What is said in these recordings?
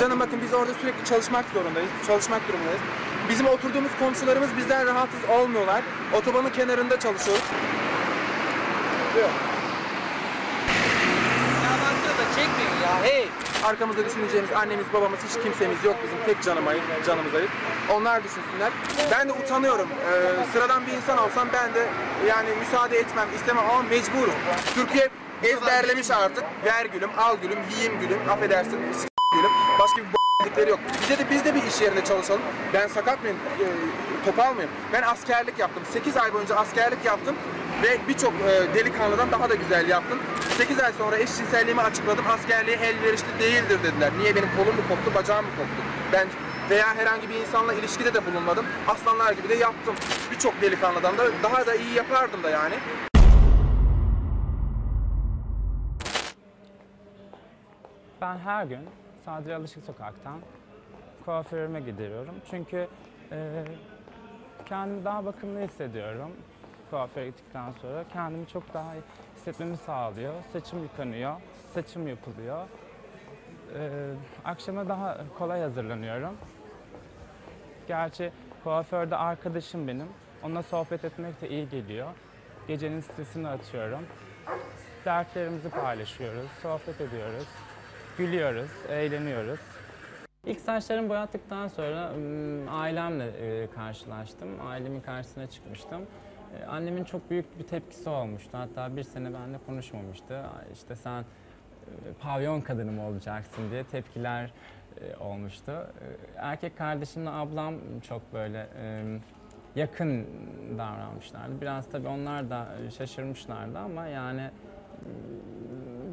Canım bakın biz orada sürekli çalışmak zorundayız. Çalışmak durumundayız. Bizim oturduğumuz komşularımız bizden rahatsız olmuyorlar. Otobanın kenarında çalışıyoruz. Yok. Ya baksana da çekmeyin ya hey. Arkamızda düşüneceğimiz annemiz babamız hiç kimsemiz yok bizim tek canımayız, canımızayız. Onlar düşünsünler. Ben de utanıyorum. Ee, sıradan bir insan olsam ben de yani müsaade etmem, istemem ama mecburum. Türkiye ezberlemiş artık. Ver gülüm, al gülüm, yiyeyim gülüm, affedersin, gülüm. Başka bir b***likleri yok. Bize de biz de bir iş yerinde çalışalım. Ben sakat mıyım? E, topal mıyım? Ben askerlik yaptım. 8 ay boyunca askerlik yaptım ve birçok e, delikanlıdan daha da güzel yaptım. 8 ay sonra eşcinselliğimi açıkladım. Askerliğe elverişli değildir dediler. Niye benim kolum mu koptu, bacağım mı koptu? Ben veya herhangi bir insanla ilişkide de bulunmadım. Aslanlar gibi de yaptım. Birçok delikanlıdan da daha da iyi yapardım da yani. Ben her gün Sadri Alışık Sokak'tan kuaförüme gidiyorum. Çünkü e, kendimi daha bakımlı hissediyorum. Kuaföre gittikten sonra kendimi çok daha iyi hissetmemi sağlıyor. Saçım yıkanıyor, saçım yapılıyor. E, akşama daha kolay hazırlanıyorum. Gerçi kuaförde arkadaşım benim. Onunla sohbet etmek de iyi geliyor. Gecenin stresini atıyorum. Dertlerimizi paylaşıyoruz, sohbet ediyoruz, gülüyoruz, eğleniyoruz. İlk saçlarımı boyattıktan sonra ailemle e, karşılaştım. Ailemin karşısına çıkmıştım. E, Annemin çok büyük bir tepkisi olmuştu. Hatta bir sene benimle konuşmamıştı. İşte sen e, pavyon kadını mı olacaksın diye tepkiler e, olmuştu. E, Erkek kardeşimle ablam çok böyle yakın davranmışlardı. Biraz tabii onlar da şaşırmışlardı ama yani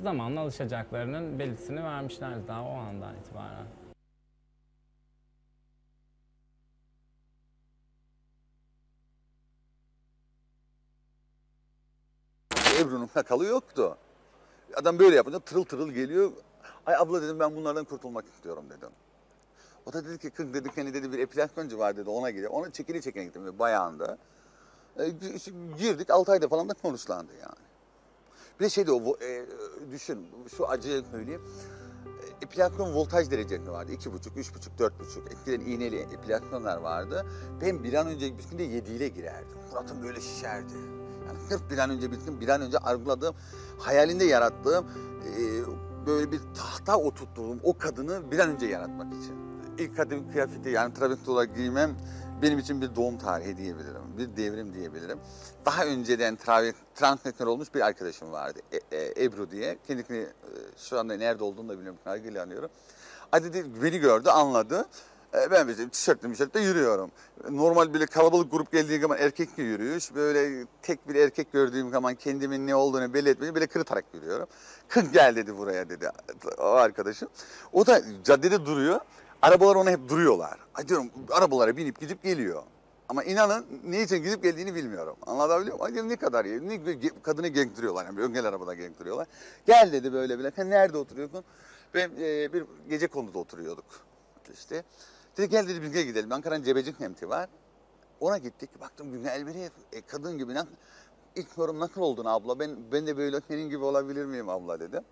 zamanla alışacaklarının belirtisini vermişlerdi daha o andan itibaren. Ebru'nun sakalı yoktu. Adam böyle yapınca tırıl tırıl geliyor. Ay abla dedim ben bunlardan kurtulmak istiyorum dedim. O da dedi ki kız dedi hani dedi bir epilasyoncu var dedi ona gidiyor. Ona çekili çekene gittim bayağında. E, girdik 6 ayda falan da konuşlandı yani. Bir de şeydi o e, düşün şu acıyı söyleyeyim. E, Epilasyon voltaj derecesi vardı. iki buçuk, üç buçuk, dört buçuk. Eskiden iğneli epilasyonlar vardı. Ben bir an önce bitsin de yediğiyle girerdim. Suratım böyle şişerdi. Yani sırf bir an önce bitsin, bir an önce arzuladığım, hayalinde yarattığım, e, böyle bir tahta oturttuğum o kadını bir an önce yaratmak için. İlk kadın kıyafeti yani travesti olarak giymem benim için bir doğum tarihi diyebilirim. Bir devrim diyebilirim. Daha önceden transseksüel olmuş bir arkadaşım vardı. E- e, Ebru diye. Kendisini e, şu anda nerede olduğunu da bilmiyorum. Kaygıyla anıyorum. Ay dedi beni gördü, anladı. E, Ben böyle tişörtle mişörtle yürüyorum. Normal böyle kalabalık grup geldiği zaman erkek yürüyüş. Böyle tek bir erkek gördüğüm zaman kendimin ne olduğunu belli etmeyi böyle kırıtarak yürüyorum. Kız gel dedi buraya dedi o arkadaşım. O da caddede duruyor. Arabalar ona hep duruyorlar. Diyorum arabalara binip gidip geliyor. Ama inanın ne için gidip geldiğini bilmiyorum. Anlatabiliyor muyum? Ay ne kadar iyi. Ne, kadını genktiriyorlar. Yani öngel arabada genktiriyorlar. Gel dedi böyle bile. Nerede oturuyorsun? Ben e, bir gece konuda oturuyorduk. işte. Dedi gel dedi biz gidelim. Ankara'nın Cebecik semti var. Ona gittik. Baktım güzel biri. E, kadın gibi. Nasıl, ilk nasıl oldun abla? Ben ben de böyle senin gibi olabilir miyim abla dedim.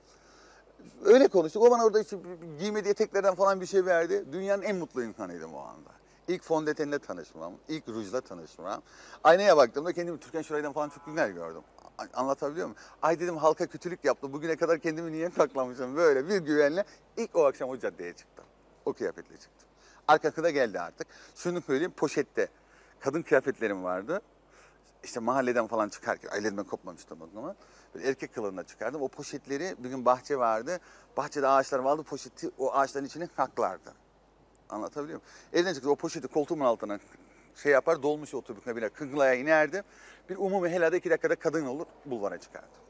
Öyle konuştuk. O bana orada işte giymediği eteklerden falan bir şey verdi. Dünyanın en mutlu insanıydım o anda. İlk fondötenle tanışmam, ilk rujla tanışmam. Aynaya baktığımda kendimi Türkan Şoray'dan falan çok güzel gördüm. Anlatabiliyor muyum? Ay dedim halka kötülük yaptı. Bugüne kadar kendimi niye saklamışım böyle bir güvenle. İlk o akşam o caddeye çıktım. O kıyafetle çıktım. Arkası da geldi artık. Şunu söyleyeyim poşette kadın kıyafetlerim vardı. İşte mahalleden falan çıkarken ailemden kopmamıştım o zaman. Böyle erkek kılığında çıkardım. O poşetleri bir gün bahçe vardı. Bahçede ağaçlar vardı. Poşeti o ağaçların içine saklardı. Anlatabiliyor muyum? Evden çıktı o poşeti koltuğumun altına şey yapar dolmuş otobüsüne biner. Kıngılaya inerdim. Bir umumi helada iki dakikada kadın olur bulvara çıkardı.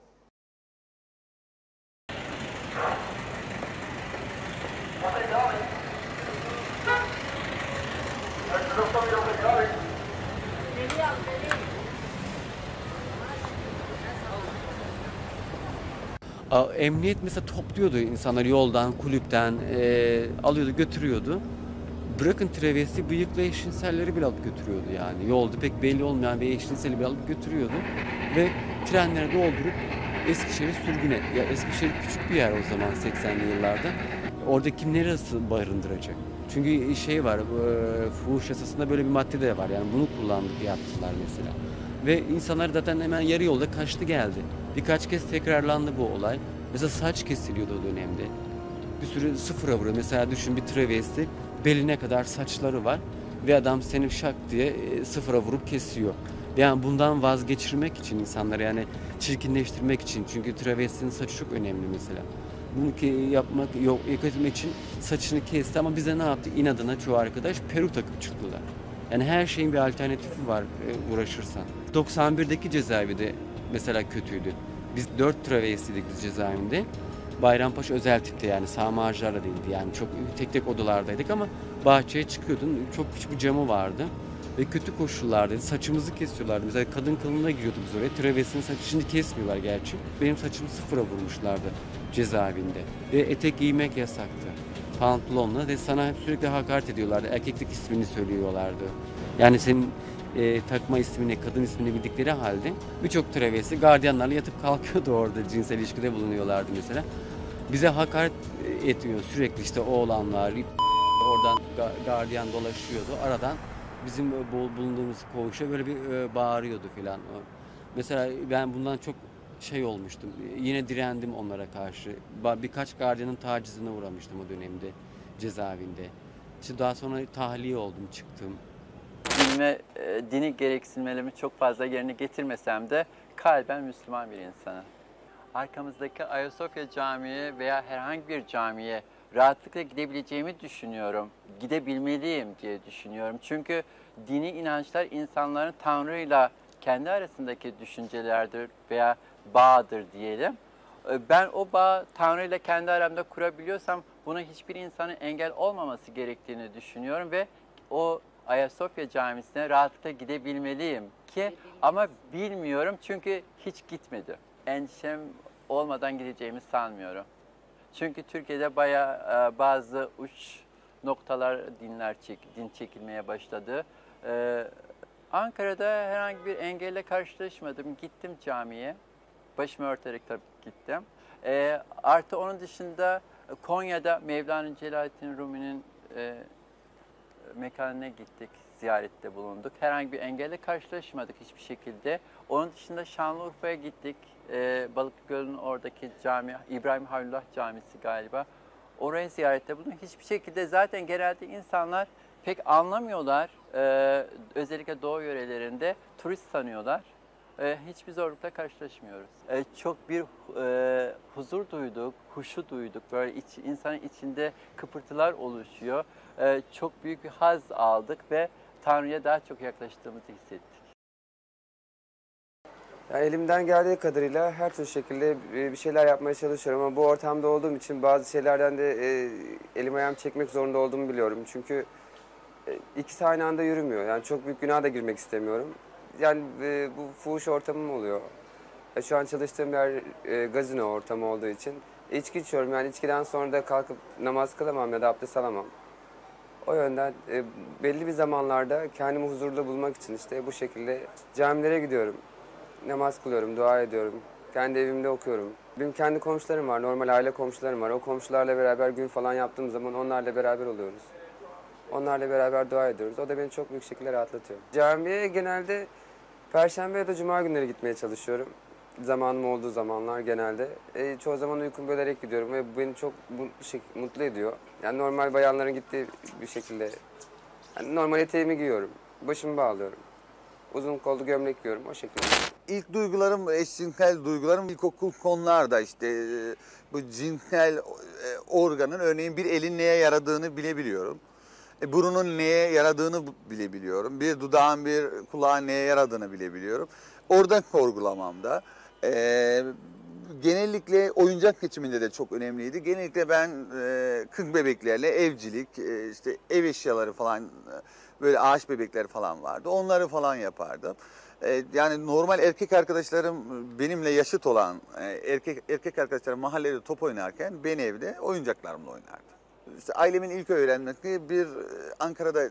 Emniyet mesela topluyordu insanları yoldan, kulüpten, e, alıyordu, götürüyordu. bırakın travesti bıyıklı eşcinselleri bile alıp götürüyordu yani. Yolda pek belli olmayan bir eşcinseli bile alıp götürüyordu. Ve trenlere doldurup Eskişehir'i sürgüne. Ya Eskişehir küçük bir yer o zaman 80'li yıllarda. Orada kimleri nasıl barındıracak? Çünkü şey var, e, fuhuş yasasında böyle bir madde de var. Yani bunu kullandık yaptılar mesela. Ve insanlar zaten hemen yarı yolda kaçtı geldi. Birkaç kez tekrarlandı bu olay. Mesela saç kesiliyordu o dönemde. Bir sürü sıfıra vuruyor. Mesela düşün bir travesti beline kadar saçları var ve adam seni şak diye e, sıfıra vurup kesiyor. Yani bundan vazgeçirmek için insanları yani çirkinleştirmek için çünkü travestinin saçı çok önemli mesela. Bunu ki yapmak yok etmek için saçını kesti ama bize ne yaptı? İnadına çoğu arkadaş peruk takıp çıktılar. Yani her şeyin bir alternatifi var e, uğraşırsan. 91'deki cezaevi de mesela kötüydü. Biz dört travestiydik biz cezaevinde. Bayrampaşa özel tipte yani sağ marjlarla değildi. Yani çok tek tek odalardaydık ama bahçeye çıkıyordun. Çok küçük bir camı vardı. Ve kötü koşullardaydı. Saçımızı kesiyorlardı. Mesela kadın kılığına giriyorduk biz oraya. Travestinin saçı şimdi kesmiyorlar gerçi. Benim saçımı sıfıra vurmuşlardı cezaevinde. Ve etek giymek yasaktı. Pantolonla ve sana hep sürekli hakaret ediyorlardı. Erkeklik ismini söylüyorlardı. Yani senin e, takma ismini, kadın ismini bildikleri halde birçok travesti gardiyanlarla yatıp kalkıyordu orada cinsel ilişkide bulunuyorlardı mesela. Bize hakaret e, ediyor sürekli işte oğlanlar oradan ga- gardiyan dolaşıyordu. Aradan bizim e, bul- bulunduğumuz koğuşa böyle bir e, bağırıyordu filan. Mesela ben bundan çok şey olmuştum. Yine direndim onlara karşı. Birkaç gardiyanın tacizine uğramıştım o dönemde cezaevinde. İşte daha sonra tahliye oldum, çıktım. Dinime, e, dini gereksinmelerimi çok fazla yerine getirmesem de kalben Müslüman bir insanım. Arkamızdaki Ayasofya Camii veya herhangi bir camiye rahatlıkla gidebileceğimi düşünüyorum. Gidebilmeliyim diye düşünüyorum. Çünkü dini inançlar insanların Tanrı'yla kendi arasındaki düşüncelerdir veya bağdır diyelim. E, Ben o bağı Tanrı ile kendi aramda kurabiliyorsam buna hiçbir insanın engel olmaması gerektiğini düşünüyorum ve o Ayasofya Camisi'ne rahatlıkla gidebilmeliyim ki ama bilmiyorum çünkü hiç gitmedim. Endişem olmadan gideceğimi sanmıyorum. Çünkü Türkiye'de bayağı e, bazı uç noktalar dinler çek, din çekilmeye başladı. E, Ankara'da herhangi bir engelle karşılaşmadım. Gittim camiye. Başımı örterek tabii gittim. E, artı onun dışında Konya'da Mevlana Celaleddin Rumi'nin e, mekanına gittik, ziyarette bulunduk. Herhangi bir engelle karşılaşmadık hiçbir şekilde. Onun dışında Şanlıurfa'ya gittik. E, Balıkgöl'ün oradaki cami, İbrahim Halilullah Camisi galiba. Oraya ziyarette bulunduk. Hiçbir şekilde zaten genelde insanlar pek anlamıyorlar. E, özellikle doğu yörelerinde turist sanıyorlar. E, hiçbir zorlukla karşılaşmıyoruz. E, çok bir e, huzur duyduk, huşu duyduk. Böyle iç, insanın içinde kıpırtılar oluşuyor. E, çok büyük bir haz aldık ve Tanrı'ya daha çok yaklaştığımızı hissettik. Yani elimden geldiği kadarıyla her türlü şekilde e, bir şeyler yapmaya çalışıyorum ama bu ortamda olduğum için bazı şeylerden de e, elim ayağım çekmek zorunda olduğumu biliyorum. Çünkü e, ikisi aynı anda yürümüyor. Yani çok büyük günaha da girmek istemiyorum. Yani bu fuhuş ortamım oluyor. Şu an çalıştığım yer gazino ortamı olduğu için içki içiyorum. Yani içkiden sonra da kalkıp namaz kılamam ya da abdest alamam. O yönden e, belli bir zamanlarda kendimi huzurda bulmak için işte bu şekilde camilere gidiyorum. Namaz kılıyorum, dua ediyorum. Kendi evimde okuyorum. Benim kendi komşularım var, normal aile komşularım var. O komşularla beraber gün falan yaptığım zaman onlarla beraber oluyoruz. Onlarla beraber dua ediyoruz. O da beni çok büyük şekilde rahatlatıyor. Camiye genelde Perşembe ya da Cuma günleri gitmeye çalışıyorum. Zamanım olduğu zamanlar genelde. E, çoğu zaman uykumu bölerek gidiyorum ve bu beni çok mutlu, şek- mutlu ediyor. Yani normal bayanların gittiği bir şekilde. Yani normal eteğimi giyiyorum. Başımı bağlıyorum. Uzun kollu gömlek giyiyorum o şekilde. İlk duygularım, eşcinsel duygularım ilkokul konularda işte e, bu cinsel e, organın örneğin bir elin neye yaradığını bilebiliyorum. E, burunun neye yaradığını bilebiliyorum. Bir dudağın, bir kulağın neye yaradığını bilebiliyorum. Orada sorgulamamda. E, genellikle oyuncak seçiminde de çok önemliydi. Genellikle ben e, kız bebeklerle evcilik, e, işte ev eşyaları falan, e, böyle ağaç bebekleri falan vardı. Onları falan yapardım. E, yani normal erkek arkadaşlarım benimle yaşıt olan e, erkek erkek arkadaşlarım mahallede top oynarken ben evde oyuncaklarımla oynardım. İşte ailemin ilk öğrenmesi bir e, Ankara'da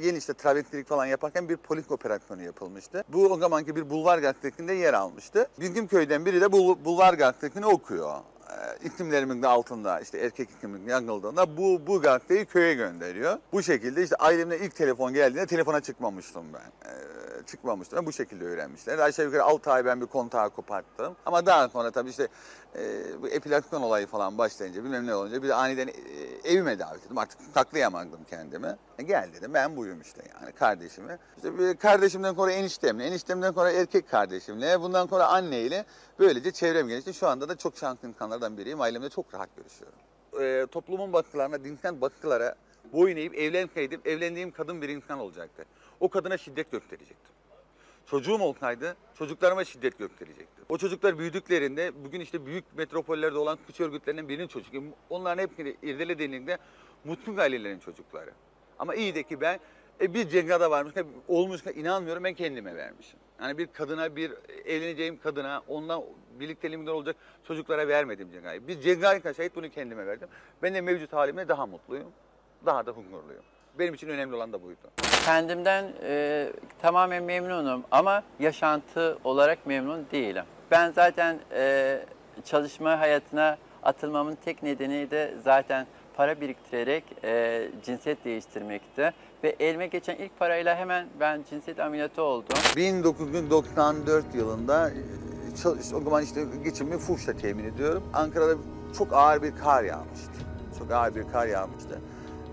yeni işte travestilik falan yaparken bir polik operasyonu yapılmıştı. Bu o zamanki bir bulvar gazetesinde yer almıştı. Bizim köyden biri de bu bulvar gazetesini okuyor. Ee, iklimlerimin de altında işte erkek iklimin yanıldığında bu bu gazeteyi köye gönderiyor. Bu şekilde işte ailemle ilk telefon geldiğinde telefona çıkmamıştım ben. Ee, çıkmamıştım. Bu şekilde öğrenmişler. Aşağı yukarı 6 ay ben bir kontağı koparttım. Ama daha sonra tabii işte e, bu epilasyon olayı falan başlayınca bilmem ne olunca bir de aniden e, evime davet ettim. Artık saklayamadım kendimi. E, gel dedim ben buyum işte yani kardeşimi. İşte bir kardeşimden sonra eniştemle, eniştemden sonra erkek kardeşimle, bundan sonra anneyle böylece çevrem gelişti. Şu anda da çok şanslı insanlardan biriyim. Ailemle çok rahat görüşüyorum. E, toplumun baskılarına, dinsel baskılara boyun eğip evlenseydim evlendiğim kadın bir insan olacaktı. O kadına şiddet gösterecektim. Çocuğum olsaydı çocuklarıma şiddet gösterecektim. O çocuklar büyüdüklerinde bugün işte büyük metropollerde olan kıç örgütlerinden birinin çocuğu. Onların hepsini irdelediğinde mutlu ailelerin çocukları. Ama iyi de ki ben e, bir cengada varmış, olmuş inanmıyorum ben kendime vermişim. Yani bir kadına, bir evleneceğim kadına, ondan birlikteliğimden olacak çocuklara vermedim cengayı. Bir cengayı kaçayıp bunu kendime verdim. Ben de mevcut halimle daha mutluyum, daha da huzurluyum. Benim için önemli olan da buydu. Kendimden e, tamamen memnunum ama yaşantı olarak memnun değilim. Ben zaten e, çalışma hayatına atılmamın tek nedeni de zaten para biriktirerek e, cinsiyet değiştirmekti. Ve elime geçen ilk parayla hemen ben cinsiyet ameliyatı oldum. 1994 yılında e, o zaman işte geçimimi fuhşla temin ediyorum. Ankara'da çok ağır bir kar yağmıştı. Çok ağır bir kar yağmıştı.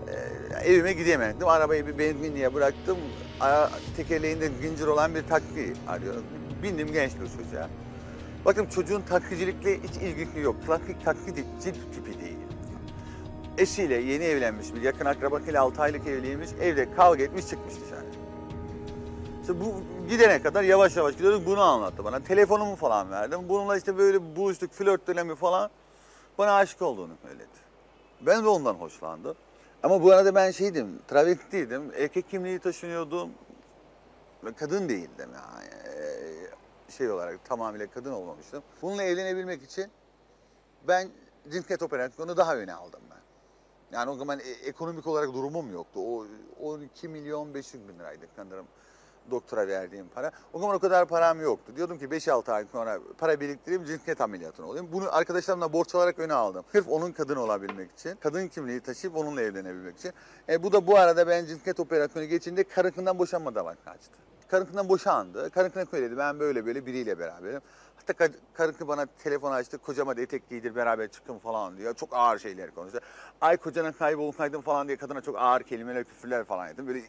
Ee, evime gidemedim. Arabayı bir benzinliğe bıraktım. Aya, tekerleğinde zincir olan bir taksi arıyor. Bindim genç bir çocuğa. Bakın çocuğun taksicilikle hiç ilgisi yok. Trafik taksici tipi değil. Eşiyle yeni evlenmiş bir yakın akrabasıyla 6 aylık evliymiş. Evde kavga etmiş çıkmış dışarı. İşte bu gidene kadar yavaş yavaş gidiyorduk bunu anlattı bana. Telefonumu falan verdim. Bununla işte böyle buluştuk flört dönemi falan. Bana aşık olduğunu söyledi. Ben de ondan hoşlandım. Ama bu arada ben şeydim, travestiydim. Erkek kimliği taşınıyordum. Kadın değildim yani. Ee, Şey olarak tamamıyla kadın olmamıştım. Bununla evlenebilmek için ben cinsiyet operasyonu daha öne aldım ben. Yani o zaman e- ekonomik olarak durumum yoktu. O 12 milyon 500 bin liraydı sanırım doktora verdiğim para. O zaman o kadar param yoktu. Diyordum ki 5-6 ay sonra para biriktireyim cinsiyet ameliyatına olayım. Bunu arkadaşlarımla borç alarak öne aldım. Sırf onun kadın olabilmek için, kadın kimliği taşıyıp onunla evlenebilmek için. E, bu da bu arada ben cinsiyet operasyonu geçince karısından boşanma davası açtı. Karısından boşandı. Karısına söyledi ben böyle böyle biriyle beraberim. Hatta kar- karısı bana telefon açtı. Kocama da etek giydir beraber çıkın falan diyor. Çok ağır şeyler konuştu. Ay kocana kaybolsaydın falan diye kadına çok ağır kelimeler, küfürler falan ettim. Böyle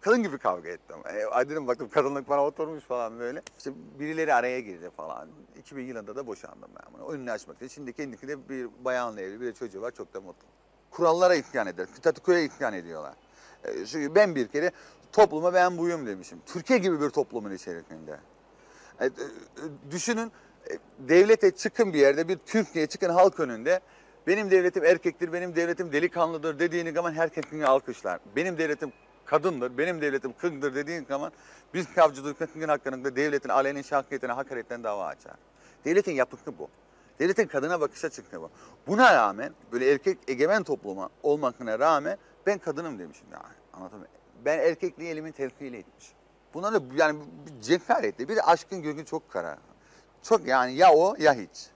kadın gibi kavga ettim. E, ay dedim baktım kadınlık bana oturmuş falan böyle. İşte birileri araya girdi falan. 2000 yılında da boşandım ben bunu. Önünü açmak için. Şimdi kendisi bir bayanla evli bir de çocuğu var. Çok da mutlu. Kurallara isyan eder. Statükoya isyan ediyorlar. E, çünkü ben bir kere topluma ben buyum demişim. Türkiye gibi bir toplumun içerisinde. E, e, düşünün e, devlete çıkın bir yerde bir Türkiye çıkın halk önünde benim devletim erkektir, benim devletim delikanlıdır dediğini zaman herkes seni alkışlar. Benim devletim kadındır, benim devletim kızdır dediğin zaman biz savcılık kadın hakkında devletin aleni şahsiyetine hakaretten dava açar. Devletin yapısı bu. Devletin kadına bakış açısı bu. Buna rağmen böyle erkek egemen topluma olmasına rağmen ben kadınım demişim yani. Mı? Ben erkekliği elimin telkiyle etmişim. Buna da yani bir cesaretle bir de aşkın gözü çok kara. Çok yani ya o ya hiç.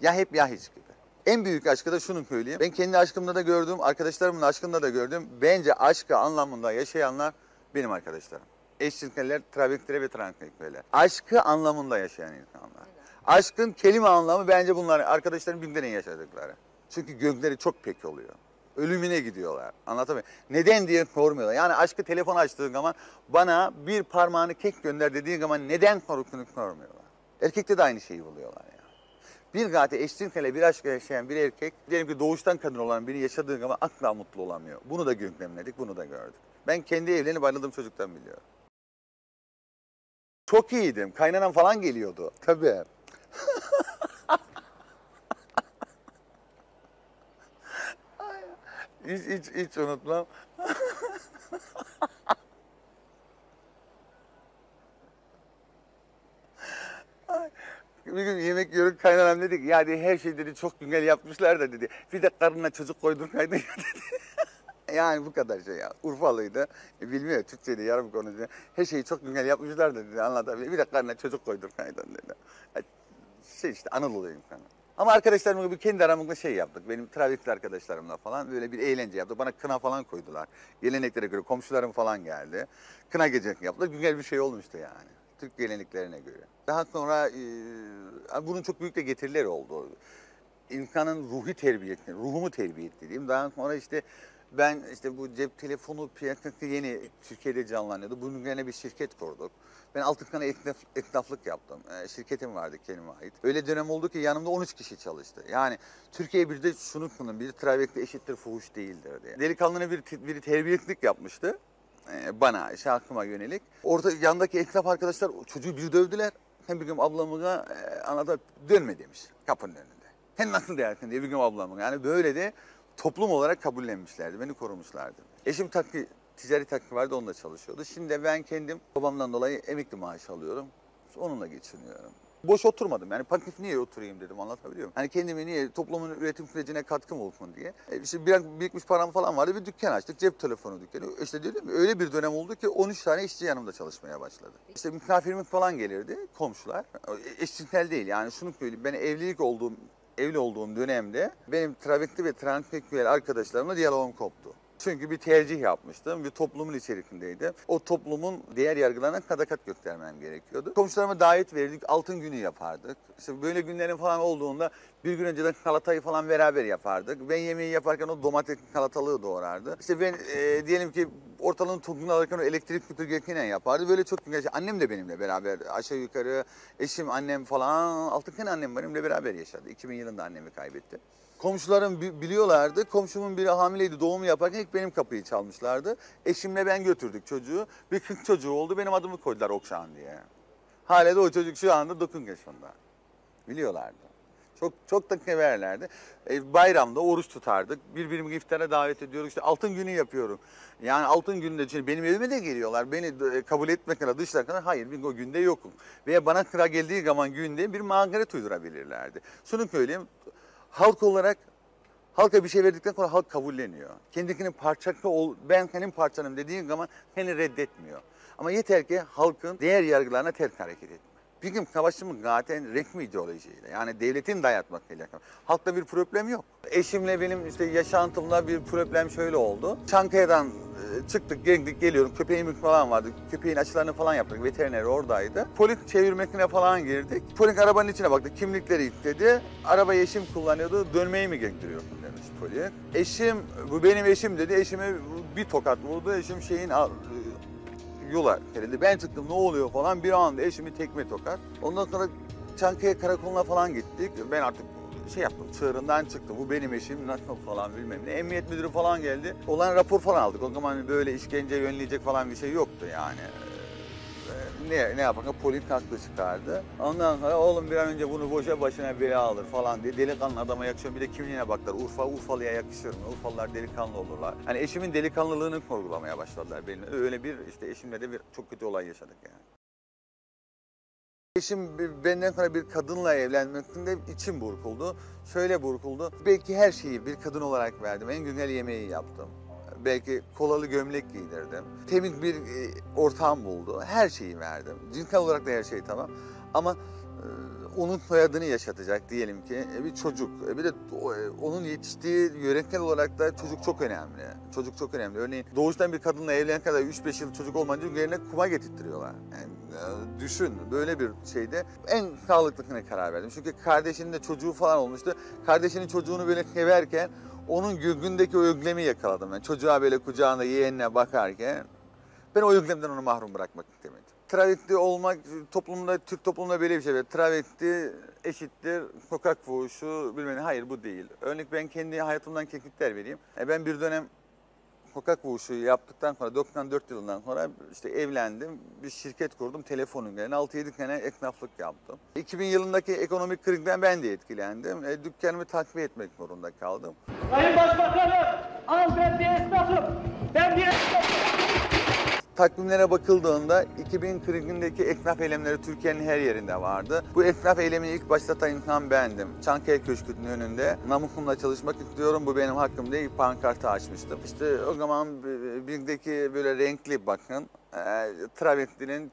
Ya hep ya hiç gibi. En büyük aşkı da şunu söyleyeyim. Ben kendi aşkımda da gördüm, arkadaşlarımın aşkında da gördüm. Bence aşkı anlamında yaşayanlar benim arkadaşlarım. Eşcinseller, travestiler ve transseksüeller. Aşkı anlamında yaşayan insanlar. Aşkın kelime anlamı bence bunlar arkadaşlarım birbirine yaşadıkları. Çünkü gökleri çok pek oluyor. Ölümüne gidiyorlar. Anlatabiliyor muyum? Neden diye sormuyorlar. Yani aşkı telefon açtığı zaman bana bir parmağını kek gönder dediği zaman neden sorusunu sormuyorlar. Erkekte de aynı şeyi buluyorlar yani. Bir gati eşcinsel bir aşk yaşayan bir erkek diyelim ki doğuştan kadın olan biri yaşadığı zaman asla mutlu olamıyor. Bunu da gözlemledik, bunu da gördük. Ben kendi evlenip ayrıldığım çocuktan biliyorum. Çok iyiydim. Kaynanam falan geliyordu. Tabii. Hiç, hiç, hiç unutmam. Bir gün yemek yiyoruz kaynanam dedi ki ya dedi, her şey dedi çok güzel yapmışlar da dedi. Bir de karnına çocuk koydursaydın ya dedi. Yani bu kadar şey ya. Urfalıydı. E, bilmiyor Türkçe'de yarım konuşuyor. Her şeyi çok güzel yapmışlar da dedi anlatabiliyor. Bir de karnına çocuk koydursaydın dedi. Ya, Şey işte Anadolu'yum sana. Ama arkadaşlarımla gibi kendi aramızda şey yaptık. Benim trafikli arkadaşlarımla falan böyle bir eğlence yaptık. Bana kına falan koydular. Geleneklere göre komşularım falan geldi. Kına gecesi yaptılar. Güzel bir şey olmuştu yani. Türk geleneklerine göre. Daha sonra e, bunun çok büyük de getirileri oldu. İnsanın ruhi terbiyesi, ruhumu terbiye etti. Daha sonra işte ben işte bu cep telefonu piyasası yeni Türkiye'de canlanıyordu. Bunun üzerine bir şirket kurduk. Ben Altınkana esnaf, esnaflık yaptım. Ee, şirketim vardı kendime ait. Öyle dönem oldu ki yanımda 13 kişi çalıştı. Yani Türkiye bir de şunu kullanın, bir travesti eşittir fuhuş değildir diye. Delikanlına bir, bir terbiyesizlik yapmıştı e, bana, şahsıma yönelik. Orada yandaki esnaf arkadaşlar çocuğu bir dövdüler. Hem bir gün ablamıza e, anada dönme demiş kapının önünde. Hem nasıl dersin diye bir gün ablamı. Yani böyle de toplum olarak kabullenmişlerdi. Beni korumuşlardı. Eşim takı, ticari takı vardı onunla çalışıyordu. Şimdi ben kendim babamdan dolayı emekli maaşı alıyorum. Onunla geçiniyorum. Boş oturmadım yani pasif niye oturayım dedim anlatabiliyor muyum? Hani kendimi niye toplumun üretim sürecine katkım olsun diye. E işte biraz birikmiş param falan vardı bir dükkan açtık cep telefonu dükkanı. İşte dedim öyle bir dönem oldu ki 13 tane işçi yanımda çalışmaya başladı. İşte misafirimiz falan gelirdi komşular. Eşcinsel değil yani şunu söyleyeyim ben evlilik olduğum evli olduğum dönemde benim travesti ve transseksüel arkadaşlarımla diyalogum koptu. Çünkü bir tercih yapmıştım. Bir toplumun içerisindeydi. O toplumun değer yargılarına sadakat göstermem gerekiyordu. Komşularıma davet verirdik. Altın günü yapardık. İşte böyle günlerin falan olduğunda bir gün önceden salatayı falan beraber yapardık. Ben yemeği yaparken o domates salatalığı doğrardı. İşte ben e, diyelim ki ortalığın tozunu alırken o elektrik süpürgesiyle yapardı. Böyle çok şey. Annem de benimle beraber aşağı yukarı eşim annem falan altı tane annem benimle beraber yaşadı. 2000 yılında annemi kaybetti. Komşularım bi- biliyorlardı. Komşumun biri hamileydi doğumu yaparken ilk benim kapıyı çalmışlardı. Eşimle ben götürdük çocuğu. Bir kız çocuğu oldu benim adımı koydular Okşan diye. Hala da o çocuk şu anda 9 yaşında. Biliyorlardı. Çok çok da severlerdi. E, bayramda oruç tutardık. Birbirimizi iftara davet ediyoruz. İşte altın günü yapıyorum. Yani altın gününde şimdi benim evime de geliyorlar. Beni e, kabul etmek kadar dışlarken hayır ben o günde yokum. Veya bana sıra geldiği zaman günde bir mazeret uydurabilirlerdi. Şunu söyleyeyim. Halk olarak halka bir şey verdikten sonra halk kabulleniyor. Kendisinin parçası ol, ben senin parçanım dediğin zaman seni reddetmiyor. Ama yeter ki halkın değer yargılarına ters hareket etme. Bizim savaşımız zaten resmi ideolojiyle. Yani devletin dayatmasıyla. Halkta bir problem yok. Eşimle benim işte yaşantımda bir problem şöyle oldu. Çankaya'dan e, çıktık, geldik, geliyorum. Köpeğimiz falan vardı. Köpeğin aşılarını falan yaptık. Veteriner oradaydı. Polis çevirmesine falan girdik. Polis arabanın içine baktı. Kimlikleri istedi. Arabayı eşim kullanıyordu. Dönmeyi mi gektiriyorsun demiş polis. Eşim, bu benim eşim dedi. Eşime bir tokat vurdu. Eşim şeyin yola gerildi. Ben çıktım ne oluyor falan bir anda eşimi tekme tokat. Ondan sonra Çankaya karakoluna falan gittik. Ben artık şey yaptım çığırından çıktım. Bu benim eşim nasıl falan bilmem ne. Emniyet müdürü falan geldi. Olan rapor falan aldık. O zaman böyle işkence yönleyecek falan bir şey yoktu yani. Ne, ne yapalım polis haklı çıkardı. Ondan sonra oğlum bir an önce bunu boşa başına bela alır falan diye delikanlı adama yakışıyor. Bir de kimliğine baktılar. Urfa, Urfalı'ya yakışır mı? Urfalılar delikanlı olurlar. Hani eşimin delikanlılığını sorgulamaya başladılar benim. Öyle bir işte eşimle de bir çok kötü olay yaşadık yani. Eşim benden sonra bir kadınla evlenmesinde içim burkuldu. Şöyle burkuldu. Belki her şeyi bir kadın olarak verdim. En güzel yemeği yaptım. Belki kolalı gömlek giydirdim. Temiz bir e, ortam buldu. Her şeyi verdim. Cinsel olarak da her şey tamam. Ama e, onun soyadını yaşatacak diyelim ki e, bir çocuk. Bir de onun yetiştiği yöresel olarak da çocuk çok önemli. Çocuk çok önemli. Örneğin doğuştan bir kadınla evlenene kadar 3-5 yıl çocuk olmayınca üzerine kuma getirtiyorlar. Yani düşün böyle bir şeyde en sağlıklısına karar verdim. Çünkü kardeşinin de çocuğu falan olmuştu. Kardeşinin çocuğunu böyle severken onun gözündeki o özlemi yakaladım. Yani çocuğa böyle kucağında yeğenine bakarken ben o özlemden onu mahrum bırakmak istemedim. Travesti olmak toplumda, Türk toplumunda böyle bir şey. var. Travesti eşittir sokak fuhuşu bilmem. Hayır bu değil. Örnek ben kendi hayatımdan keklikler vereyim. E ben bir dönem sokak fuhuşu yaptıktan sonra 94 yılından sonra işte evlendim. Bir şirket kurdum telefon üzerine 6-7 sene esnaflık yaptım. 2000 yılındaki ekonomik krizden ben de etkilendim. E, dükkanımı takviye etmek zorunda kaldım. Sayın Başbakanım, al ben bir esnafım. Ben bir esnafım. Takvimlere bakıldığında 2040'ındaki esnaf eylemleri Türkiye'nin her yerinde vardı. Bu esnaf eylemini ilk başlatan insan bendim. Çankaya Köşkü'nün önünde namusumla çalışmak istiyorum bu benim hakkım diye pankartı açmıştım. İşte o zaman birdeki böyle renkli bakın e, travestinin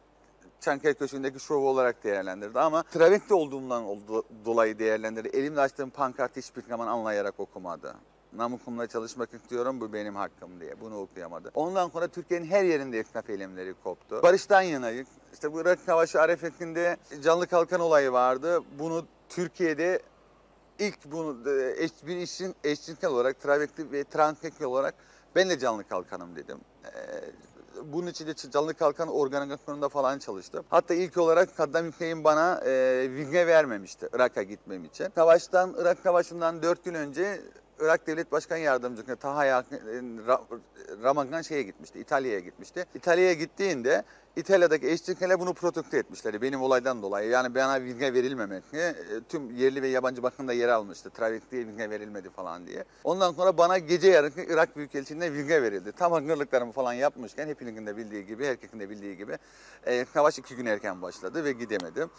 Çankaya Köşkü'ndeki şovu olarak değerlendirdi ama travesti olduğumdan oldu- dolayı değerlendirdi. Elimde açtığım pankartı hiçbir zaman anlayarak okumadı. Namukumla çalışmak istiyorum bu benim hakkım diye. Bunu okuyamadı. Ondan sonra Türkiye'nin her yerinde esnaf eylemleri koptu. Barıştan yanayık. İşte bu Irak Savaşı arefesinde canlı kalkan olayı vardı. Bunu Türkiye'de ilk bunu e, bir işin eşcinsel olarak travesti ve transseksüel olarak ben de canlı kalkanım dedim. Ee, bunun için de canlı kalkan organizasyonunda falan çalıştım. Hatta ilk olarak Saddam Hüseyin bana e, vize vermemişti Irak'a gitmem için. Savaştan, Irak Savaşı'ndan 4 gün önce Irak Devlet Başkan Yardımcısı Taha Yakin- Ra- Ramagan şeye gitmişti, İtalya'ya gitmişti. İtalya'ya gittiğinde İtalya'daki eşcinsele bunu protekte etmişler benim olaydan dolayı. Yani bana vize verilmemesi e, tüm yerli ve yabancı basında yer almıştı. Travestiye vize verilmedi falan diye. Ondan sonra bana gece yarısı Irak Büyükelçiliğine vize verildi. Tam hazırlıklarımı falan yapmışken hepinizin de bildiği gibi, herkesin de bildiği gibi e, savaş iki gün erken başladı ve gidemedim.